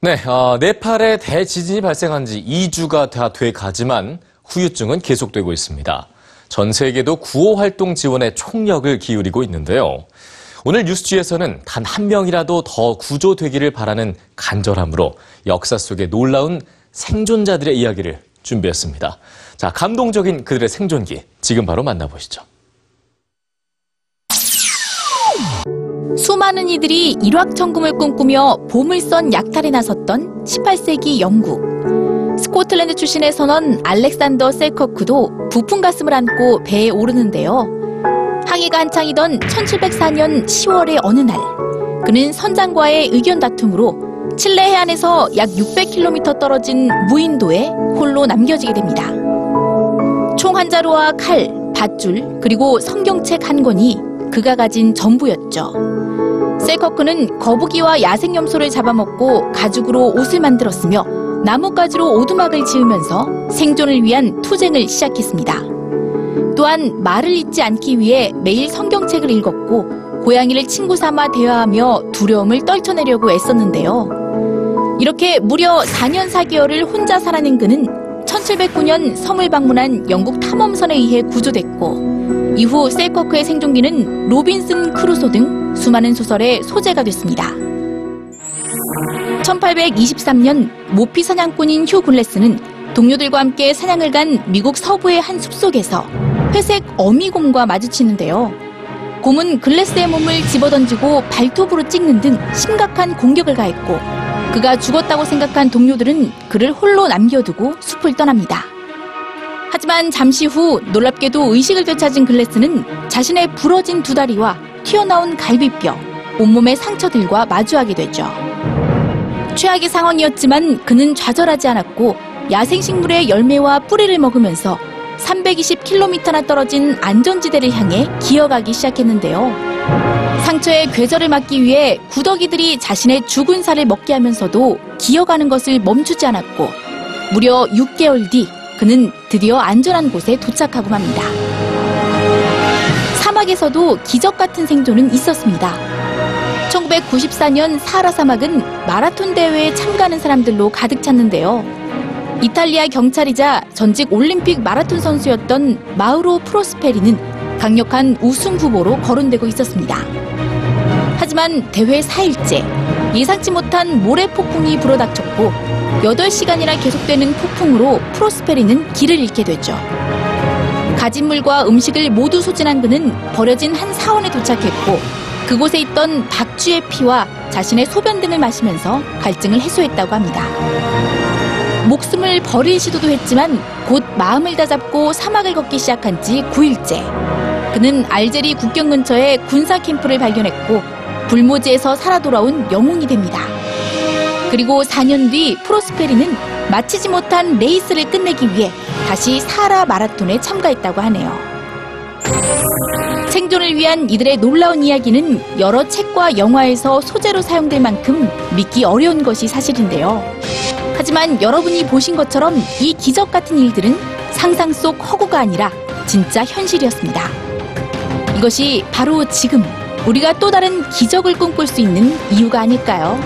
네, 어, 네팔에 대지진이 발생한 지 2주가 다 돼 가지만 후유증은 계속되고 있습니다. 전 세계도 구호 활동 지원에 총력을 기울이고 있는데요. 오늘 뉴스지에서는 단 한 명이라도 더 구조되기를 바라는 간절함으로 역사 속의 놀라운 생존자들의 이야기를 준비했습니다. 자, 감동적인 그들의 생존기 지금 바로 만나보시죠. 수많은 이들이 일확천금을 꿈꾸며 보물선 약탈에 나섰던 18세기 영국. 스코틀랜드 출신의 선원 알렉산더 셀커크도 부푼 가슴을 안고 배에 오르는데요. 항해가 한창이던 1704년 10월의 어느 날, 그는 선장과의 의견 다툼으로 칠레 해안에서 약 600km 떨어진 무인도에 홀로 남겨지게 됩니다. 총 한 자루와 칼, 밧줄, 그리고 성경책 한 권이 그가 가진 전부였죠. 셀커크는 거북이와 야생염소를 잡아먹고 가죽으로 옷을 만들었으며 나뭇가지로 오두막을 지으면서 생존을 위한 투쟁을 시작했습니다. 또한 말을 잊지 않기 위해 매일 성경책을 읽었고 고양이를 친구 삼아 대화하며 두려움을 떨쳐내려고 애썼는데요. 이렇게 무려 4년 4개월을 혼자 살아낸 그는 1709년 섬을 방문한 영국 탐험선에 의해 구조됐고 이후 셀커크의 생존기는 로빈슨 크루소 등 수많은 소설의 소재가 됐습니다. 1823년 모피 사냥꾼인 휴 글래스는 동료들과 함께 사냥을 간 미국 서부의 한 숲속에서 회색 어미곰과 마주치는데요. 곰은 글래스의 몸을 집어던지고 발톱으로 찍는 등 심각한 공격을 가했고 그가 죽었다고 생각한 동료들은 그를 홀로 남겨두고 숲을 떠납니다. 하지만 잠시 후 놀랍게도 의식을 되찾은 글래스는 자신의 부러진 두 다리와 튀어나온 갈비뼈, 온몸의 상처들과 마주하게 되죠. 최악의 상황이었지만 그는 좌절하지 않았고 야생식물의 열매와 뿌리를 먹으면서 320km나 떨어진 안전지대를 향해 기어가기 시작했는데요. 상처의 궤절을 막기 위해 구더기들이 자신의 죽은 살을 먹게 하면서도 기어가는 것을 멈추지 않았고 무려 6개월 뒤 그는 드디어 안전한 곳에 도착하고 맙니다. 사막에서도 기적 같은 생존은 있었습니다. 1994년 사하라 사막은 마라톤 대회에 참가하는 사람들로 가득 찼는데요. 이탈리아 경찰이자 전직 올림픽 마라톤 선수였던 마우로 프로스페리는 강력한 우승 후보로 거론되고 있었습니다. 하지만 대회 4일째 예상치 못한 모래 폭풍이 불어닥쳤고 8시간이나 계속되는 폭풍으로 프로스페리는 길을 잃게 되죠. 가진 물과 음식을 모두 소진한 그는 버려진 한 사원에 도착했고 그곳에 있던 박쥐의 피와 자신의 소변 등을 마시면서 갈증을 해소했다고 합니다. 목숨을 버릴 시도도 했지만 곧 마음을 다잡고 사막을 걷기 시작한 지 9일째. 그는 알제리 국경 근처에 군사 캠프를 발견했고 불모지에서 살아 돌아온 영웅이 됩니다. 그리고 4년 뒤 프로스페리는 마치지 못한 레이스를 끝내기 위해 다시 사하라 마라톤에 참가했다고 하네요. 생존을 위한 이들의 놀라운 이야기는 여러 책과 영화에서 소재로 사용될 만큼 믿기 어려운 것이 사실인데요. 하지만 여러분이 보신 것처럼 이 기적 같은 일들은 상상 속 허구가 아니라 진짜 현실이었습니다. 이것이 바로 지금 우리가 또 다른 기적을 꿈꿀 수 있는 이유가 아닐까요?